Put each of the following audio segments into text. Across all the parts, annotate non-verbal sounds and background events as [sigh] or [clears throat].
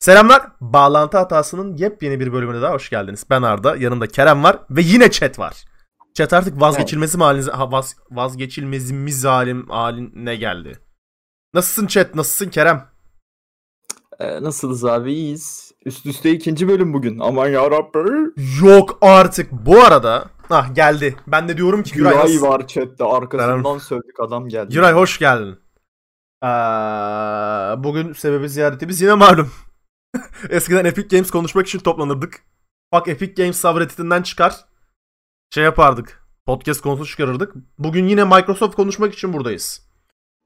Selamlar. Bağlantı hatasının yepyeni bir bölümüne daha hoş geldiniz. Ben Arda, yanımda Kerem var ve yine chat var. Chat artık vazgeçilmezim halinize, ha, vaz, vazgeçilmezimiz halim haline geldi. Nasılsın chat? Nasılsın Kerem? Ee, nasılız abi? İyiyiz. Üst üste ikinci bölüm bugün. Aman yarabbi. Yok artık. Bu arada ah geldi. Ben de diyorum ki Güray, Güray var chatte. Arkasından sövdük adam geldi. Güray hoş geldin. Ee, bugün sebebi ziyaretimiz yine malum. Eskiden Epic Games konuşmak için toplanırdık. Bak Epic Games subredditinden çıkar. Şey yapardık. Podcast konusu çıkarırdık. Bugün yine Microsoft konuşmak için buradayız.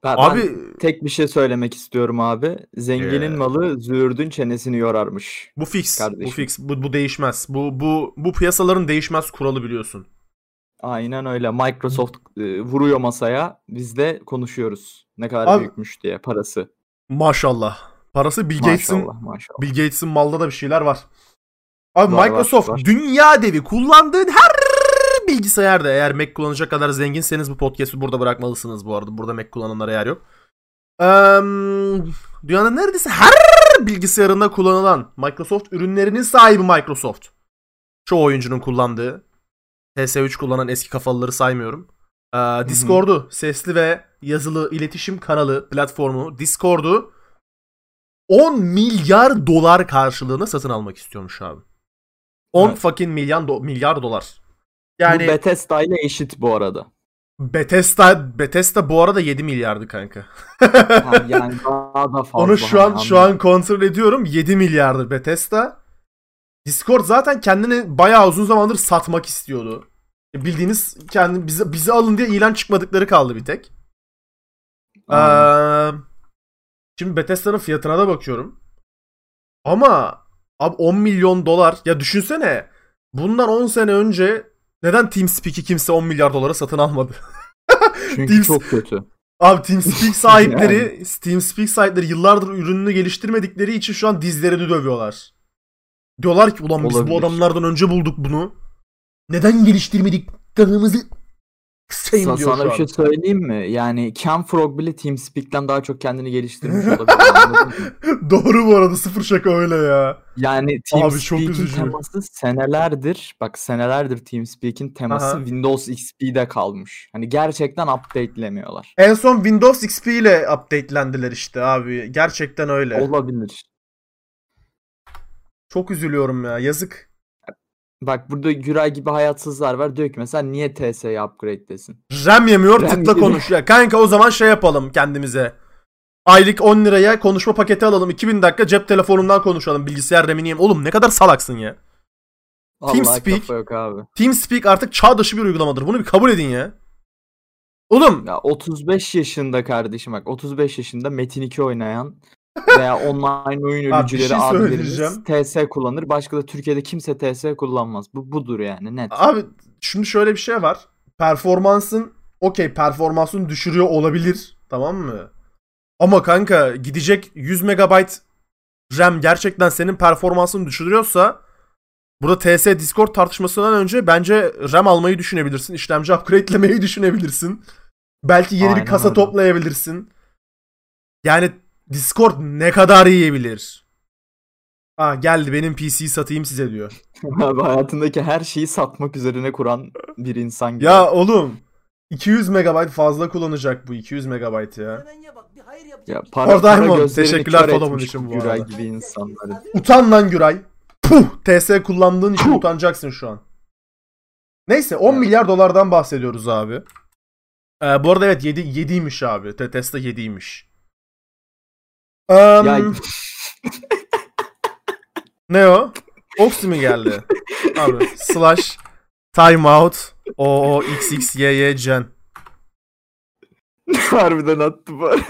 Ben, Abi ben tek bir şey söylemek istiyorum abi. Zenginin Ee. malı züğürdün çenesini yorarmış. bu fix. Kardeşim. Bu fix. Bu, bu değişmez. Bu bu bu piyasaların değişmez kuralı biliyorsun. Aynen öyle. Microsoft e, vuruyor masaya. Biz de konuşuyoruz. Ne kadar Abi- büyükmüş diye parası. Maşallah. Parası Bill Gates'in. Bill Gates'in malda da bir şeyler var. Abi Var, Microsoft var, var. dünya devi kullandığın her bilgisayarda eğer Mac kullanacak kadar zenginseniz bu podcast'ı burada bırakmalısınız bu arada. Burada Mac kullananlara yer yok. Eee, dünyanın neredeyse her bilgisayarında kullanılan Microsoft ürünlerinin sahibi Microsoft. Çoğu oyuncunun kullandığı. PS3 kullanan eski kafalıları saymıyorum. Eee, Discord'u, sesli ve yazılı iletişim kanalı platformu Discord'u 10 milyar dolar karşılığında satın almak istiyormuş abi. 10 Evet. fucking milyar, do- milyar dolar. Bu Yani Bethesda ile eşit bu arada. Bethesda Bethesda bu arada 7 milyardı kanka. [laughs] Yani daha da fazla. Onu şu an hani şu an kontrol ediyorum. 7 milyardı Bethesda. Discord zaten kendini bayağı uzun zamandır satmak istiyordu. E, Bildiğiniz kendi bizi bizi alın diye ilan çıkmadıkları kaldı bir tek. Aynen. Ee, şimdi Bethesda'nın fiyatına da bakıyorum. Ama abi 10 milyon dolar ya düşünsene bundan 10 sene önce neden TeamSpeak'i kimse 10 milyar dolara satın almadı? [laughs] Çünkü Teams- çok kötü. Abi TeamSpeak [laughs] sahipleri TeamSpeak sahipleri yıllardır ürününü geliştirmedikleri için şu an dizlerini dövüyorlar. Diyorlar ki ulan biz bu Olabilir. adamlardan önce bulduk bunu. Neden geliştirmedik kanımızı kısayım Sa- diyor sana şu bir an. şey söyleyeyim mi? Yani Ken Frog bile TeamSpeak'ten daha çok kendini geliştirmiş olabilir. anladın mı? [laughs] Doğru bu arada sıfır şaka öyle ya. Yani TeamSpeak'in üzücü. teması senelerdir, bak senelerdir TeamSpeak'in teması Aha. Windows XP'de kalmış. Hani gerçekten update'lemiyorlar. En son Windows XP ile updatelendiler işte abi. Gerçekten öyle. Olabilir. Çok üzülüyorum ya. Yazık. Bak burada Güray gibi hayatsızlar var. Diyor ki mesela niye TS'ye upgrade desin? RAM yemiyor RAM tıkla yemiyor. konuş. Ya kanka o zaman şey yapalım kendimize. Aylık 10 liraya konuşma paketi alalım. 2000 dakika cep telefonundan konuşalım. Bilgisayar RAM'ini yem. Oğlum ne kadar salaksın ya. Allah TeamSpeak- yok abi. TeamSpeak artık çağ dışı bir uygulamadır. Bunu bir kabul edin ya. Oğlum Ya 35 yaşında kardeşim bak 35 yaşında Metin 2 oynayan veya online oyun Abi bir ölücüleri şey abilerimiz söyleyeceğim. TS kullanır. Başka da Türkiye'de kimse TS kullanmaz. Bu budur yani net. abi şimdi şöyle bir şey var. Performansın okey performansını düşürüyor olabilir. Tamam mı? Ama kanka gidecek 100 MB RAM gerçekten senin performansını düşürüyorsa burada TS Discord tartışmasından önce bence RAM almayı düşünebilirsin. İşlemci upgrade'lemeyi düşünebilirsin. Belki yeni bir Aynen kasa öyle. toplayabilirsin. Yani Discord ne kadar yiyebilir? Ha geldi benim PC'yi satayım size diyor. [laughs] Abi hayatındaki her şeyi satmak üzerine kuran bir insan gibi. Ya oğlum 200 MB fazla kullanacak bu 200 MB ya. Hemen ye bak bir hayır yapacak. ya para, Orada para Diamond, gözlerini teşekkürler kör etmiş için bu Güray arada. gibi insanların. Utan lan Güray. Puh TS kullandığın için utanacaksın şu an. Neyse 10 Evet. milyar dolardan bahsediyoruz abi. Ee, bu arada evet 7 7'ymiş abi. Te- Tesla 7'ymiş. Um, Ya [laughs] Ne o? Oxy mi geldi? abi slash timeout o o x x y y gen. [laughs] harbiden attı bu arada.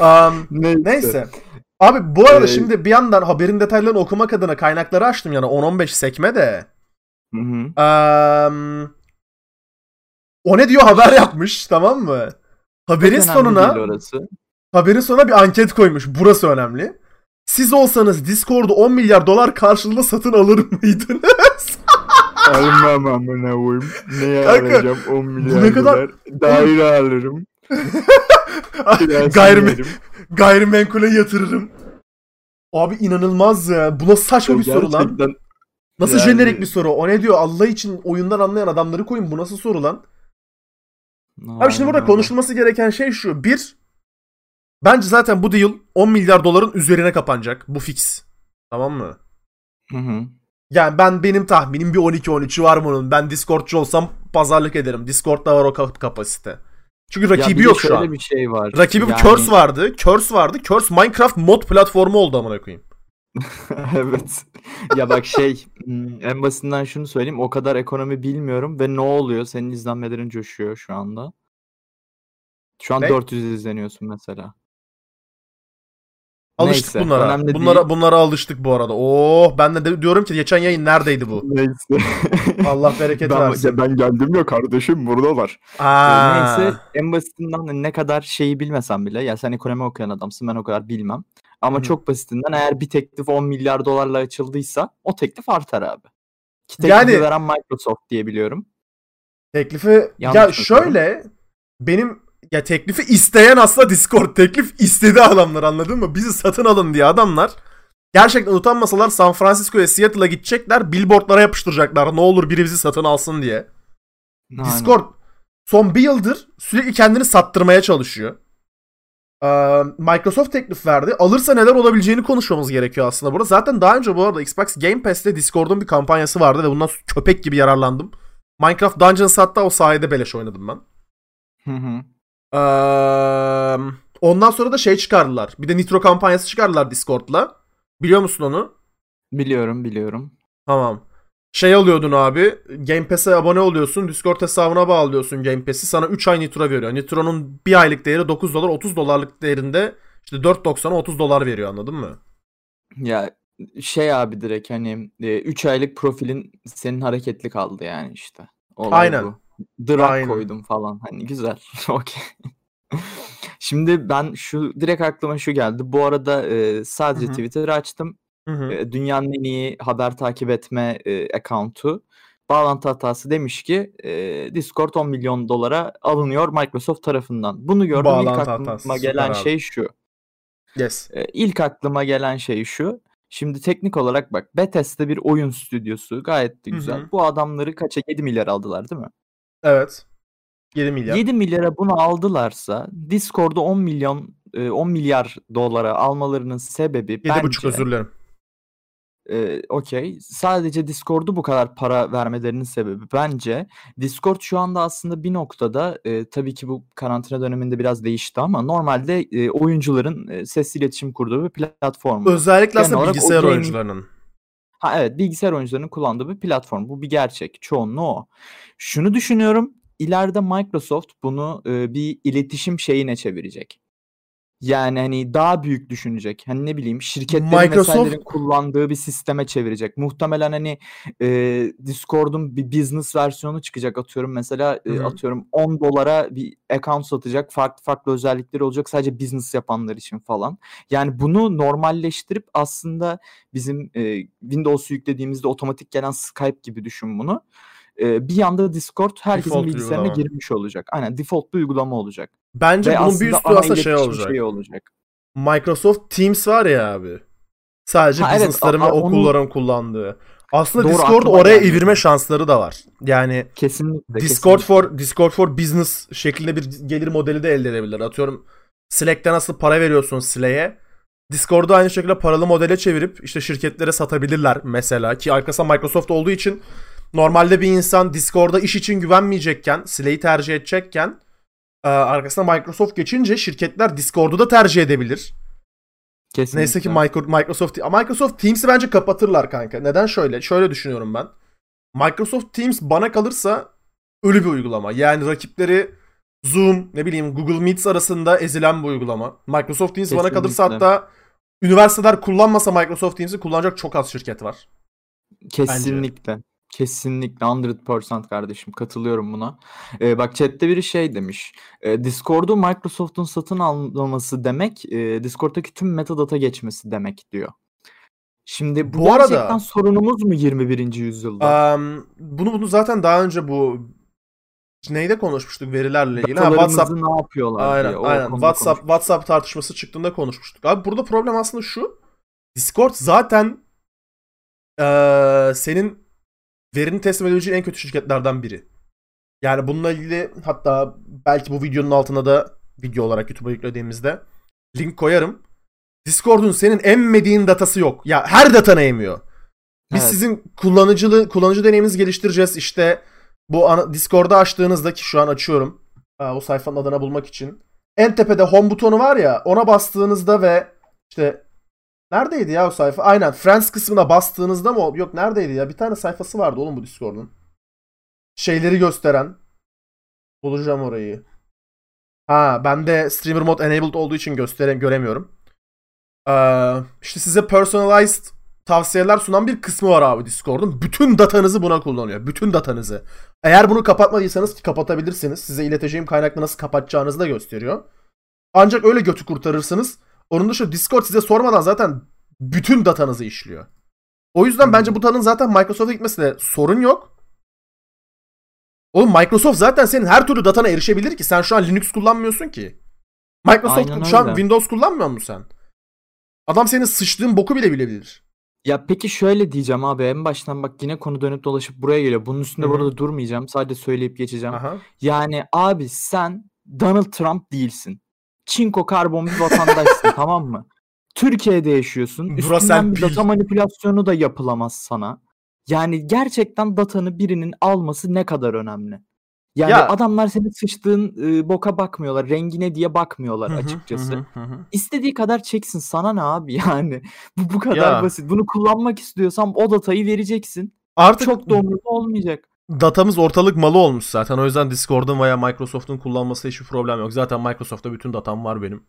Um, Neyse. Neyse. Abi bu arada Ee, şimdi bir yandan haberin detaylarını okumak adına kaynakları açtım yani 10-15 sekme de. Hı hı. Eee, o ne diyor haber yapmış tamam mı? Haberin sonuna. Haberin sonuna bir anket koymuş. Burası önemli. Siz olsanız Discord'u 10 milyar dolar karşılığında satın alır mıydınız? [laughs] Almam amına koyayım. Neye Kanka, alacağım 10 milyar ne kadar- dolar? Daire [laughs] alırım. Kirasını Gayrim yerim. gayrimenkule yatırırım. Abi inanılmaz ya. Bu nasıl saçma bir soru lan? Nasıl yani- jenerik bir soru? O ne diyor? Allah için oyundan anlayan adamları koyun. Bu nasıl soru lan? Abi şimdi burada Aynen konuşulması gereken şey şu. Bir, bence zaten bu deal 10 milyar doların üzerine kapanacak. Bu fix. Tamam mı? Hı hı. Yani ben benim tahminim bir 12-13'ü var bunun. Ben Discord'cu olsam pazarlık ederim. Discord'da var o kap- kapasite. Çünkü Ya rakibi de yok şu an. bir şey var. Rakibi Yani- Curse vardı. Curse vardı. Curse Minecraft mod platformu oldu amına koyayım. [laughs] evet. Ya bak şey hmm, en basitinden şunu söyleyeyim. O kadar ekonomi bilmiyorum ve ne oluyor? Senin izlenmelerin coşuyor şu anda. Şu an Ne? 400 izleniyorsun mesela. Alıştık Neyse, bunlara. önemli bunlara değil. bunlara alıştık bu arada. Oh ben de, de diyorum ki geçen yayın neredeydi bu? Neyse. [laughs] Allah bereket versin. ben geldim ya kardeşim buradalar. Aa. Neyse en basitinden de ne kadar şeyi bilmesem bile ya sen ekonomi okuyan adamsın ben o kadar bilmem. Ama Hı hı. çok basitinden eğer bir teklif 10 milyar dolarla açıldıysa o teklif artar abi. Ki teklifi Yani- veren Microsoft diye biliyorum. Teklifi Yanlış ya mı şöyle benim ya teklifi isteyen aslında Discord teklif istedi adamlar anladın mı? Bizi satın alın diye adamlar gerçekten utanmasalar San Francisco'ya Seattle'a gidecekler billboardlara yapıştıracaklar ne olur biri bizi satın alsın diye. Aynen. Discord son bir yıldır sürekli kendini sattırmaya çalışıyor. Ee, Microsoft teklif verdi. Alırsa neler olabileceğini konuşmamız gerekiyor aslında burada. Zaten daha önce bu arada Xbox Game Pass'te Discord'un bir kampanyası vardı ve bundan köpek gibi yararlandım. Minecraft Dungeons hatta o sayede beleş oynadım ben. Hı hı. Ee, ondan sonra da şey çıkardılar. Bir de Nitro kampanyası çıkardılar Discord'la. Biliyor musun onu? Biliyorum biliyorum. Tamam. Şey alıyordun abi. Game Pass'e abone oluyorsun. Discord hesabına bağlıyorsun Game Pass'i. Sana 3 ay Nitro veriyor. Nitro'nun bir aylık değeri 9 dolar. 30 dolarlık değerinde işte 4.90'a 30 dolar veriyor anladın mı? Ya şey abi direkt hani 3 aylık profilin senin hareketli kaldı yani işte. Olay Aynen. bu. Aynen. koydum falan hani güzel. [laughs] Okey. Şimdi ben şu direkt aklıma şu geldi. Bu arada e, sadece Hı hı. Twitter'ı açtım. E, dünyanın en iyi haber takip etme e, account'u bağlantı hatası demiş ki e, Discord 10 milyon dolara alınıyor Microsoft tarafından. Bunu gördüm ilk Bağlantı aklıma hatası, süper gelen abi. şey şu. Yes. E, ilk aklıma gelen şey şu. Şimdi teknik olarak bak Bethesda bir oyun stüdyosu gayet de güzel. hı. Bu adamları kaça 7 milyar aldılar değil mi? Evet. 7 milyar. 7 milyara bunu aldılarsa Discord'u 10 milyon e, 10 milyar dolara almalarının sebebi 7,5 bence özür dilerim. e, okey. Sadece Discord'u bu kadar para vermelerinin sebebi bence Discord şu anda aslında bir noktada e, tabii ki bu karantina döneminde biraz değişti ama normalde e, oyuncuların e, sesli iletişim kurduğu bir platform. Özellikle Genel aslında bilgisayar oyuncularının. Ha evet bilgisayar oyuncularının kullandığı bir platform. Bu bir gerçek. Çoğunluğu o. Şunu düşünüyorum. ileride Microsoft bunu e, bir iletişim şeyine çevirecek. Yani hani daha büyük düşünecek. Hani ne bileyim şirketlerin Microsoft- kullandığı bir sisteme çevirecek. Muhtemelen hani e, Discord'un bir business versiyonu çıkacak atıyorum mesela e, atıyorum 10 dolara bir account satacak. Farklı farklı özellikleri olacak sadece business yapanlar için falan. Yani bunu normalleştirip aslında bizim e, Windows'u yüklediğimizde otomatik gelen Skype gibi düşün bunu. E, bir yanda Discord herkesin Default bilgisayarına uygulama. girmiş olacak. Aynen default bir uygulama olacak. Bence Ve bunun bir üstü aslında şey olacak. şeyi olacak. Microsoft Teams var ya abi. Sadece Ha, evet, business'ların ve a- onu- okulların kullandığı. Aslında Doğru, Discord oraya gelmedi. evirme şansları da var. Yani Kesinlikle. Discord kesinlikle. for Discord for Business şeklinde bir gelir modeli de elde edebilir. Atıyorum Slack'te nasıl para veriyorsun Slack'e. Discord'u aynı şekilde paralı modele çevirip işte şirketlere satabilirler mesela ki arkasında Microsoft olduğu için normalde bir insan Discord'a iş için güvenmeyecekken, Slack'i tercih edecekken e, arkasına Microsoft geçince şirketler Discord'u da tercih edebilir. Kesinlikle. Neyse ki Micro- Microsoft Microsoft Teams'i bence kapatırlar kanka. Neden şöyle? Şöyle düşünüyorum ben. Microsoft Teams bana kalırsa ölü bir uygulama. Yani rakipleri Zoom, ne bileyim Google Meets arasında ezilen bir uygulama. Microsoft Teams bana kalırsa Kesinlikle. hatta üniversiteler kullanmasa Microsoft Teams'i kullanacak çok az şirket var. Kesinlikle. Kesinlikle 100% kardeşim katılıyorum buna. Ee, bak chatte biri şey demiş. E, Discord'u Microsoft'un satın alması demek e, Discord'daki tüm metadata geçmesi demek diyor. Şimdi bu, Bu arada- gerçekten sorunumuz mu 21. yüzyılda? Um, bunu bunu zaten daha önce bu neyde konuşmuştuk verilerle ilgili. Ha, WhatsApp ne yapıyorlar Aynen diye. o aynen. WhatsApp. WhatsApp tartışması çıktığında konuşmuştuk. Abi burada problem aslında şu. Discord zaten ee, senin verini teslim edebileceğin en kötü şirketlerden biri. Yani bununla ilgili hatta belki bu videonun altına da video olarak YouTube'a yüklediğimizde link koyarım. Discord'un senin emmediğin datası yok. Ya her datanı emiyor. Biz evet. sizin kullanıcılı kullanıcı deneyiminizi geliştireceğiz. İşte bu ana, Discord'u açtığınızda ki şu an açıyorum. o sayfanın adına bulmak için. En tepede home butonu var ya ona bastığınızda ve işte neredeydi ya o sayfa? Aynen Friends kısmına bastığınızda mı? Yok neredeydi ya? Bir tane sayfası vardı oğlum bu Discord'un. Şeyleri gösteren. Bulacağım orayı. Ha bende streamer mode enabled olduğu için gösterem göremiyorum. Ee, işte size personalized tavsiyeler sunan bir kısmı var abi Discord'un. Bütün datanızı buna kullanıyor. Bütün datanızı. Eğer bunu kapatmadıysanız kapatabilirsiniz. Size ileteceğim kaynakla nasıl kapatacağınızı da gösteriyor. Ancak öyle götü kurtarırsınız. Onun dışında Discord size sormadan zaten bütün datanızı işliyor. O yüzden bence bu tanın zaten Microsoft'a gitmesi de sorun yok. Oğlum Microsoft zaten senin her türlü datana erişebilir ki. Sen şu an Linux kullanmıyorsun ki. Microsoft Aynen şu öyle. an Windows kullanmıyor musun sen? Adam senin sıçtığın boku bile bilebilir. Ya peki şöyle diyeceğim abi en baştan bak yine konu dönüp dolaşıp buraya geliyor. Bunun üstünde Hı hı. burada durmayacağım. Sadece söyleyip geçeceğim. Aha. Yani abi sen Donald Trump değilsin. Çinko karbon bir vatandaşsın [laughs] tamam mı? Türkiye'de yaşıyorsun. Burası Üstünden bir data manipülasyonu da yapılamaz sana. Yani gerçekten datanı birinin alması ne kadar önemli. Yani Ya adamlar senin sıçtığın e, boka bakmıyorlar, rengine diye bakmıyorlar açıkçası. İstediği kadar çeksin sana ne abi [laughs] yani. Bu bu kadar Ya basit. Bunu kullanmak istiyorsam o datayı vereceksin. artık Çok da olmayacak. Datamız ortalık malı olmuş zaten. O yüzden Discord'un veya Microsoft'un kullanması hiçbir problem yok. Zaten Microsoft'ta bütün datam var benim.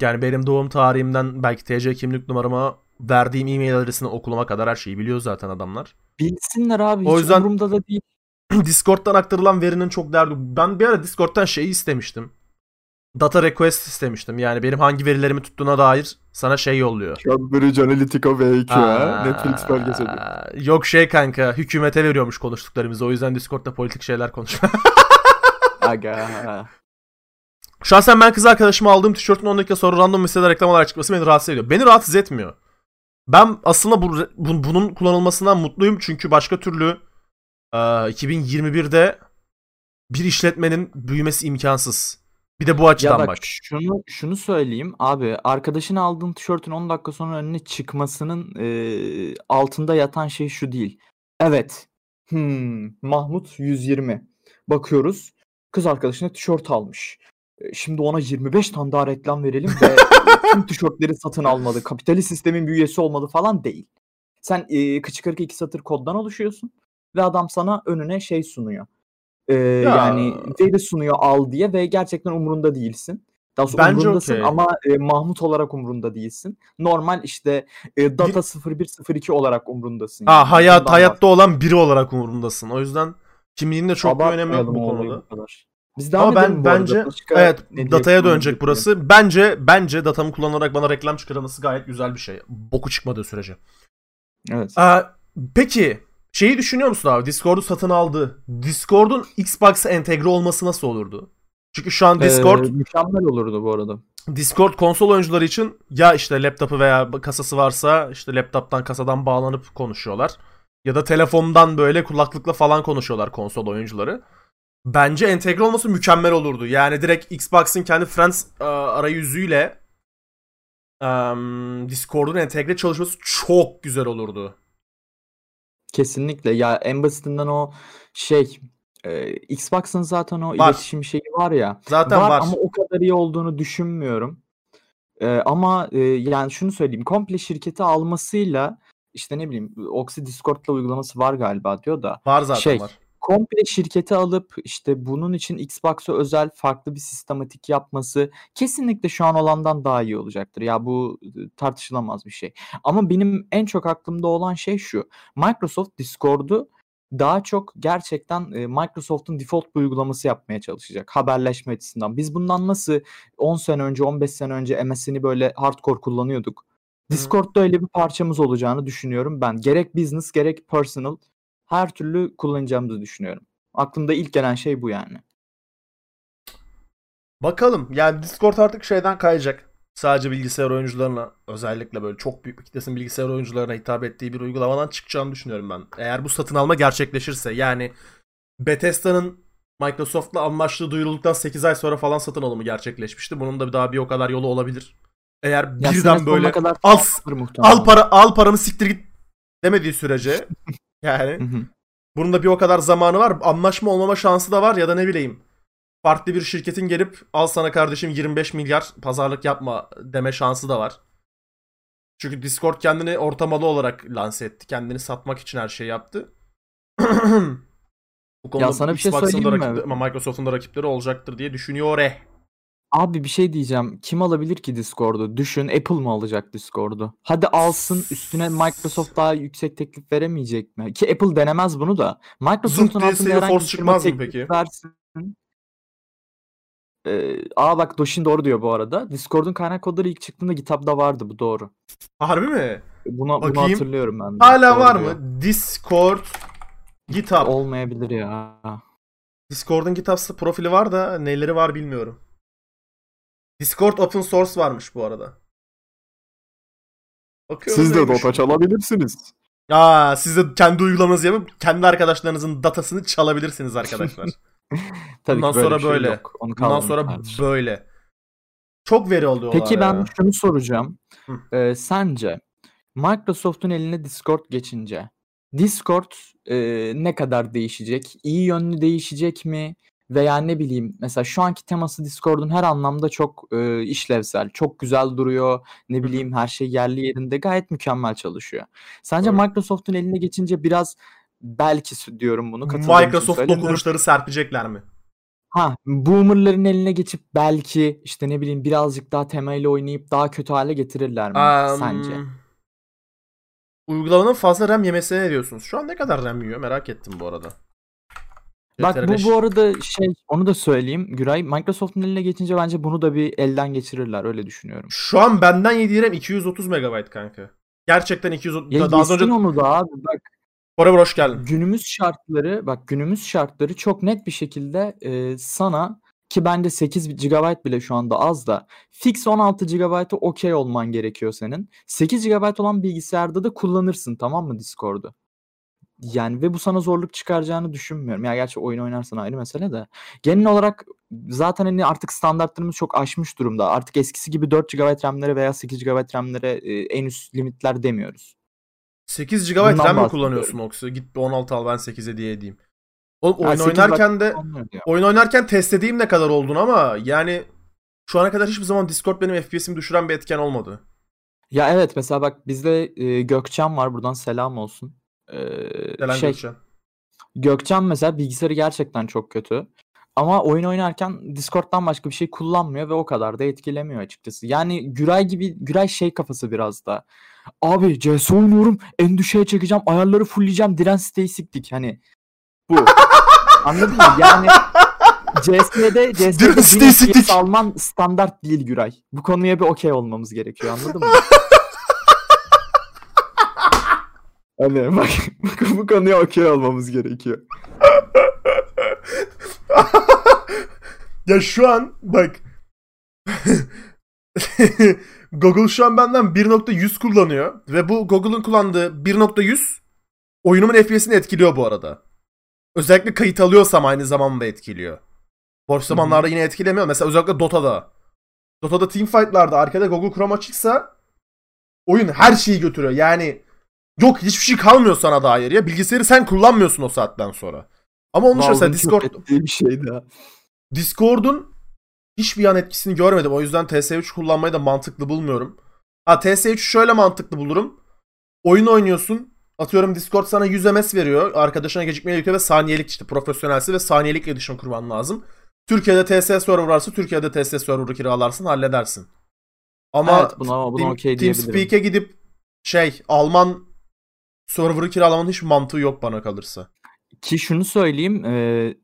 Yani benim doğum tarihimden belki TC kimlik numarama verdiğim e-mail adresini okuluma kadar her şeyi biliyor zaten adamlar. Bilsinler abi. O yüzden umurumda da değil. [clears throat] Discord'dan aktarılan verinin çok derdi. Ben bir ara Discord'dan şeyi istemiştim. Data request istemiştim. Yani benim hangi verilerimi tuttuğuna dair sana şey yolluyor. Cambridge Analytica V2 ha. Netflix belgeseli. Yok şey kanka hükümete veriyormuş konuştuklarımızı. O yüzden Discord'da politik şeyler konuşma. [laughs] Aga. Şahsen ben kız arkadaşıma aldığım tişörtün 10 dakika sonra random listede reklam olarak çıkması beni rahatsız ediyor. Beni rahatsız etmiyor. Ben aslında bu, bu bunun kullanılmasından mutluyum çünkü başka türlü e, 2021'de bir işletmenin büyümesi imkansız. Bir de bu açıdan ya bak. Şunu şunu söyleyeyim abi arkadaşın aldığın tişörtün 10 dakika sonra önüne çıkmasının e, altında yatan şey şu değil. Evet. Hmm, Mahmut 120. Bakıyoruz. Kız arkadaşına tişört almış. Şimdi ona 25 tane daha reklam verelim ve [laughs] tüm tişörtleri satın almadı. Kapitalist sistemin bir üyesi olmadı falan değil. Sen e, kıçı kırık iki satır koddan oluşuyorsun ve adam sana önüne şey sunuyor. E, ya. Yani veri sunuyor al diye ve gerçekten umurunda değilsin. Daha sonra Bence umurundasın okay. ama e, Mahmut olarak umurunda değilsin. Normal işte e, data bir... 0102 olarak umurundasın. Yani. hayat hayatta olan biri olarak umurundasın. O yüzden kimliğin de çok bir önemi yok bu konuda. Kadar. Biz devam Ama ben bence Başka evet dataya dönecek burası. Diye. Bence bence datamı kullanarak bana reklam çıkarılması gayet güzel bir şey. Boku çıkmadığı sürece. Evet. Ee, peki şeyi düşünüyor musun abi? Discord'u satın aldı. Discord'un Xbox'a entegre olması nasıl olurdu? Çünkü şu an Discord ee, mükemmel olurdu bu arada. Discord konsol oyuncuları için ya işte laptopu veya kasası varsa işte laptoptan kasadan bağlanıp konuşuyorlar. Ya da telefondan böyle kulaklıkla falan konuşuyorlar konsol oyuncuları. Bence entegre olması mükemmel olurdu. Yani direkt Xbox'ın kendi Friends uh, arayüzüyle um, Discord'un entegre çalışması çok güzel olurdu. Kesinlikle. Ya en basitinden o şey e, Xbox'ın zaten o var. iletişim şeyi var ya. Zaten var, var. ama o kadar iyi olduğunu düşünmüyorum. E, ama e, yani şunu söyleyeyim. Komple şirketi almasıyla işte ne bileyim Oxy Discord'la uygulaması var galiba diyor da. Var zaten şey, var komple şirketi alıp işte bunun için Xbox'a özel farklı bir sistematik yapması kesinlikle şu an olandan daha iyi olacaktır. Ya bu tartışılamaz bir şey. Ama benim en çok aklımda olan şey şu. Microsoft Discord'u daha çok gerçekten Microsoft'un default bir uygulaması yapmaya çalışacak haberleşme açısından. Biz bundan nasıl 10 sene önce 15 sene önce MSN'i böyle hardcore kullanıyorduk. Discord'da öyle bir parçamız olacağını düşünüyorum ben. Gerek business gerek personal her türlü kullanacağımızı düşünüyorum. Aklımda ilk gelen şey bu yani. Bakalım. Yani Discord artık şeyden kayacak. sadece bilgisayar oyuncularına özellikle böyle çok büyük bir kitlesinin bilgisayar oyuncularına hitap ettiği bir uygulamadan çıkacağını düşünüyorum ben. Eğer bu satın alma gerçekleşirse yani Bethesda'nın Microsoft'la anlaştığı duyurulduktan 8 ay sonra falan satın alımı gerçekleşmişti. Bunun da daha bir o kadar yolu olabilir. Eğer Ya birden böyle kadar al, al para al paramı siktir git demediği sürece [laughs] yani Hı hı. bunun da bir o kadar zamanı var. Anlaşma olmama şansı da var ya da ne bileyim. Farklı bir şirketin gelip al sana kardeşim 25 milyar pazarlık yapma deme şansı da var. Çünkü Discord kendini ortamalı olarak lanse etti. Kendini satmak için her şeyi yaptı. [clears throat] Bu konuda sana bir şey söyleyeyim mi? Microsoft'un da rakipleri olacaktır diye düşünüyor. Eh. Abi bir şey diyeceğim. Kim alabilir ki Discord'u? Düşün Apple mı alacak Discord'u? Hadi alsın üstüne Microsoft daha yüksek teklif veremeyecek mi? Ki Apple denemez bunu da. Microsoft'un diye altında herhangi bir firma çıkmaz mı peki? versin. Ee, aa bak Doshin doğru diyor bu arada. Discord'un kaynak kodları ilk çıktığında GitHub'da vardı bu doğru. Harbi mi? Buna, bunu Bakayım. hatırlıyorum ben de. Hala Doğru var diyor. mı? Discord GitHub. Olmayabilir ya. Discord'un GitHub profili var da neleri var bilmiyorum. Discord open source varmış bu arada. Bakıyorum neymiş. çalabilirsiniz. Aa, siz de kendi uygulamanızı yapıp kendi arkadaşlarınızın datasını çalabilirsiniz arkadaşlar. [laughs] Tabii Bundan ki böyle sonra bir şey böyle. yok. Onu Bundan sonra kaldırmışlardır. böyle. Çok veri alıyorlar Peki ben ya. şunu soracağım. Hı. Ee, sence Microsoft'un eline Discord geçince Discord e, ne kadar değişecek? İyi yönlü değişecek mi? Veya ne bileyim mesela şu anki teması Discord'un her anlamda çok e, işlevsel, çok güzel duruyor. Ne bileyim her şey yerli yerinde gayet mükemmel çalışıyor. Sence Doğru. Microsoft'un eline geçince biraz belki diyorum bunu Microsoft dokunuşları serpecekler mi? Ha, boomerların eline geçip belki işte ne bileyim birazcık daha temayla oynayıp daha kötü hale getirirler mi Am, sence? Uygulamanın fazla RAM yemesine ne diyorsunuz? Şu an ne kadar RAM yiyor merak ettim bu arada. Bak bu CTRL5. bu arada şey onu da söyleyeyim Güray. Microsoft'un eline geçince bence bunu da bir elden geçirirler öyle düşünüyorum. Şu an benden yediği RAM 230 MB kanka. Gerçekten 230. Ya Daha önce onu da abi bak Forever hoş geldin. günümüz şartları bak günümüz şartları çok net bir şekilde e, sana ki bence 8 GB bile şu anda az da fix 16 GB'a okey olman gerekiyor senin. 8 GB olan bilgisayarda da kullanırsın tamam mı Discord'u? Yani ve bu sana zorluk çıkaracağını düşünmüyorum. Ya gerçi oyun oynarsan ayrı mesele de. Genel olarak zaten hani artık standartlarımız çok aşmış durumda. Artık eskisi gibi 4 GB RAM'lere veya 8 GB RAM'lere e, en üst limitler demiyoruz. 8 GB Bundan RAM mi kullanıyorsun Oxy? Git bir 16 al ben 8 hediye edeyim. Oğlum oyun 8 oynarken de oyun oynarken test edeyim ne kadar olduğunu ama yani şu ana kadar hiçbir zaman Discord benim FPS'imi düşüren bir etken olmadı. Ya evet mesela bak bizde e, Gökçen var buradan selam olsun. Ee, şey Gökçen. Gökçen mesela bilgisayarı gerçekten çok kötü. Ama oyun oynarken Discord'dan başka bir şey kullanmıyor ve o kadar da etkilemiyor açıkçası. Yani Güray gibi Güray şey kafası biraz da. Abi CS oynuyorum en düşüğe çekeceğim ayarları fullleyeceğim direnç siteyi siktik hani bu. [laughs] Anladın mı? Yani CS'de CS'de Direnç siteyi 1000 siktik. FPS alman standart değil Güray. Bu konuya bir okey olmamız gerekiyor anladın mı? [laughs] Hani bak bu, bu konuya okey olmamız gerekiyor. [laughs] ya şu an bak [laughs] Google şu an benden 1.100 kullanıyor ve bu Google'ın kullandığı 1.100 oyunumun FPS'ini etkiliyor bu arada. Özellikle kayıt alıyorsam aynı zamanda etkiliyor. Boş zamanlarda yine etkilemiyor. Mesela özellikle Dota'da. Dota'da teamfight'larda arkada Google Chrome açıksa oyun her şeyi götürüyor. Yani yok hiçbir şey kalmıyor sana dair ya. Bilgisayarı sen kullanmıyorsun o saatten sonra. Ama onun dışında mesela Discord bir şeydi ha. Discord'un hiçbir yan etkisini görmedim. O yüzden TS3 kullanmayı da mantıklı bulmuyorum. Ha TS3 şöyle mantıklı bulurum. Oyun oynuyorsun. Atıyorum Discord sana 100 MS veriyor. Arkadaşına gecikmeye yükle ve saniyelik işte profesyonelsi ve saniyelik iletişim kurman lazım. Türkiye'de TS server varsa Türkiye'de TS server'ı kiralarsın halledersin. Ama evet buna, buna Team, diyebilirim. TeamSpeak'e gidip şey Alman server'ı kiralamanın hiç mantığı yok bana kalırsa. Ki şunu söyleyeyim. e,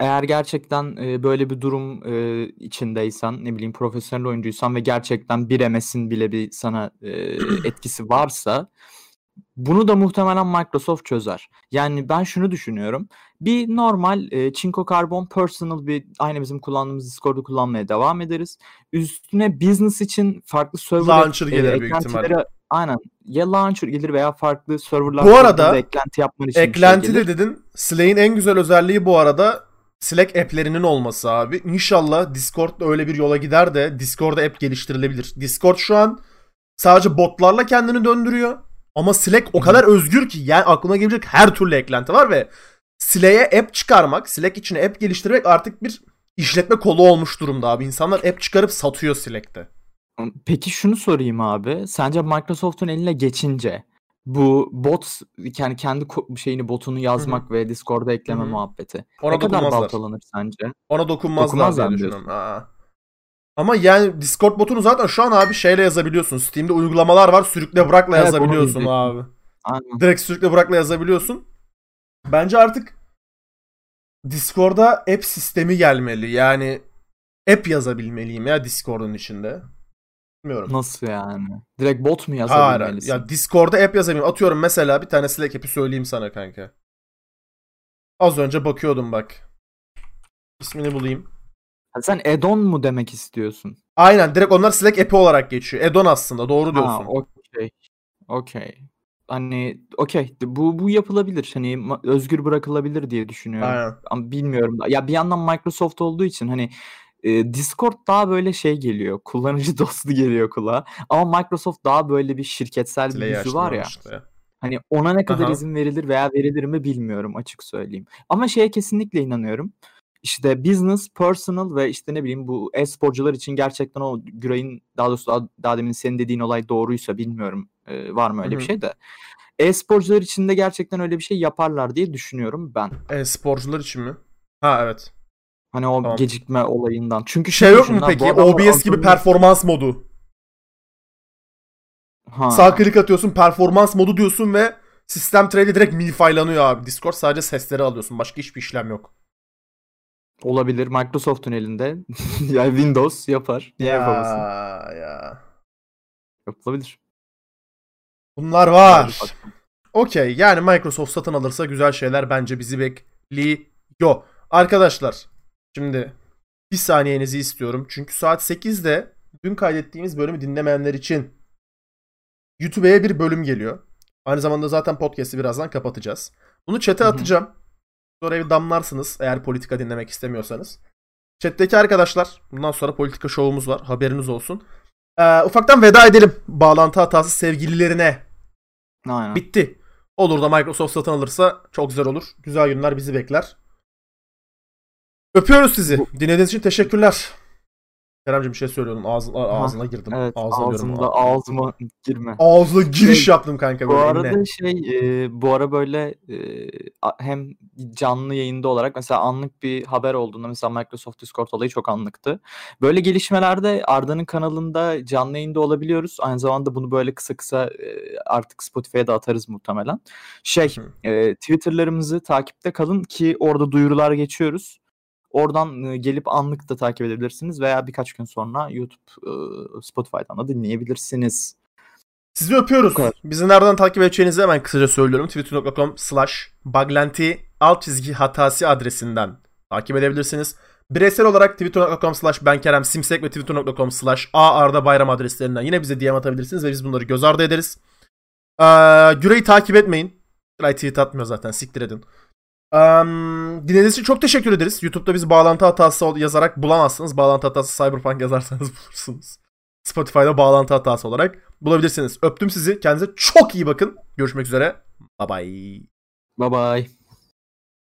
eğer gerçekten e, böyle bir durum e, içindeysen, ne bileyim profesyonel oyuncuysan ve gerçekten bir MS'in bile bir sana e, [clears throat] etkisi varsa Bunu da muhtemelen Microsoft çözer. Yani ben şunu düşünüyorum. Bir normal e, Çinko Carbon personal bir aynı bizim kullandığımız Discord'u kullanmaya devam ederiz. Üstüne business için farklı server launcher gelir e, büyük ihtimalle. Aynen. Ya launcher gelir veya farklı serverlar bu arada eklenti yapman için eklenti şey de dedin. Slack'in en güzel özelliği bu arada Slack app'lerinin olması abi. İnşallah Discord da öyle bir yola gider de Discord'da app geliştirilebilir. Discord şu an sadece botlarla kendini döndürüyor. Ama Slack o kadar özgür ki yani aklına gelecek her türlü eklenti var ve Slack'e app çıkarmak, Slack için app geliştirmek artık bir işletme kolu olmuş durumda abi. İnsanlar app çıkarıp satıyor Slack'te. Peki şunu sorayım abi. Sence Microsoft'un eline geçince bu bot yani kendi şeyini botunu yazmak Hı-hı. ve Discord'a ekleme Hı-hı. muhabbeti Ona ne kadar baltalanır sence? Ona dokunmazlar, dokunmazlar diye düşünüyorum. Aa. Ama yani Discord botunu zaten şu an abi şeyle yazabiliyorsun. Steam'de uygulamalar var. Sürükle bırakla evet, yazabiliyorsun abi. Aynen. Direkt sürükle bırakla yazabiliyorsun. Bence artık Discord'a app sistemi gelmeli. Yani app yazabilmeliyim ya Discord'un içinde. Bilmiyorum. Nasıl yani? Direkt bot mu yazabilmelisin? Hayır. Ya Discord'da app yazabilirim. Atıyorum mesela bir tane Slack app'i söyleyeyim sana kanka. Az önce bakıyordum bak. İsmini bulayım. sen add-on mu demek istiyorsun? Aynen direkt onlar Slack app'i olarak geçiyor. Add-on aslında doğru diyorsun. Ha, okey. Okey. Hani okey bu bu yapılabilir. Hani özgür bırakılabilir diye düşünüyorum. Aynen. Ama bilmiyorum. Ya bir yandan Microsoft olduğu için hani e, Discord daha böyle şey geliyor. Kullanıcı [laughs] dostu geliyor kulağa. Ama Microsoft daha böyle bir şirketsel bir yüzü var ya. Işte. Hani ona ne kadar Aha. izin verilir veya verilir mi bilmiyorum açık söyleyeyim. Ama şeye kesinlikle inanıyorum. İşte business, personal ve işte ne bileyim bu e-sporcular için gerçekten o Güray'ın daha doğrusu daha, daha demin senin dediğin olay doğruysa bilmiyorum e, var mı öyle Hı-hı. bir şey de. E-sporcular için de gerçekten öyle bir şey yaparlar diye düşünüyorum ben. E-sporcular için mi? Ha evet. Hani o tamam. gecikme olayından. Çünkü şey yok mu peki? OBS gibi performans modu. Ha. Sağ klik atıyorsun performans modu diyorsun ve sistem trade'e direkt minifaylanıyor abi. Discord sadece sesleri alıyorsun. Başka hiçbir işlem yok. Olabilir. Microsoft'un elinde. [laughs] yani Windows yapar. Niye ya, yapamasın? Ya. Yapılabilir. Bunlar var. Okey. Yani Microsoft satın alırsa güzel şeyler bence bizi bekliyor. Arkadaşlar Şimdi bir saniyenizi istiyorum. Çünkü saat 8'de dün kaydettiğimiz bölümü dinlemeyenler için YouTube'ya bir bölüm geliyor. Aynı zamanda zaten podcast'i birazdan kapatacağız. Bunu chat'e atacağım. Sonra bir damlarsınız eğer politika dinlemek istemiyorsanız. Chat'teki arkadaşlar bundan sonra politika şovumuz var. Haberiniz olsun. Ee, ufaktan veda edelim. Bağlantı hatası sevgililerine. Aynen. Bitti. Olur da Microsoft satın alırsa çok güzel olur. Güzel günler bizi bekler. Öpüyoruz sizi. Dinlediğiniz için teşekkürler. Keremciğim bir şey söylüyordun. Ağzına, ağzına girdim. Evet, ağzına diyorum. ağzıma girme. Ağzına giriş şey, yaptım kanka. Bu arada eline. şey e, bu ara böyle e, hem canlı yayında olarak mesela anlık bir haber olduğunda mesela Microsoft Discord olayı çok anlıktı. Böyle gelişmelerde Arda'nın kanalında canlı yayında olabiliyoruz. Aynı zamanda bunu böyle kısa kısa e, artık Spotify'a da atarız muhtemelen. Şey e, Twitter'larımızı takipte kalın ki orada duyurular geçiyoruz. Oradan gelip anlık da takip edebilirsiniz veya birkaç gün sonra YouTube, Spotify'dan da dinleyebilirsiniz. Sizi öpüyoruz. Bizi nereden takip edeceğinizi hemen kısaca söylüyorum. twitter.com slash baglenti alt çizgi hatası adresinden takip edebilirsiniz. Bireysel olarak twitter.com slash benkerem simsek ve twitter.com slash arda bayram adreslerinden yine bize DM atabilirsiniz ve biz bunları göz ardı ederiz. Ee, Güre'yi takip etmeyin. Güray tweet atmıyor zaten siktir edin. Um, dinlediğiniz için çok teşekkür ederiz. YouTube'da bizi bağlantı hatası yazarak bulamazsınız. Bağlantı hatası Cyberpunk yazarsanız [laughs] bulursunuz. Spotify'da bağlantı hatası olarak bulabilirsiniz. Öptüm sizi. Kendinize çok iyi bakın. Görüşmek üzere. Bye bye. Bye bye.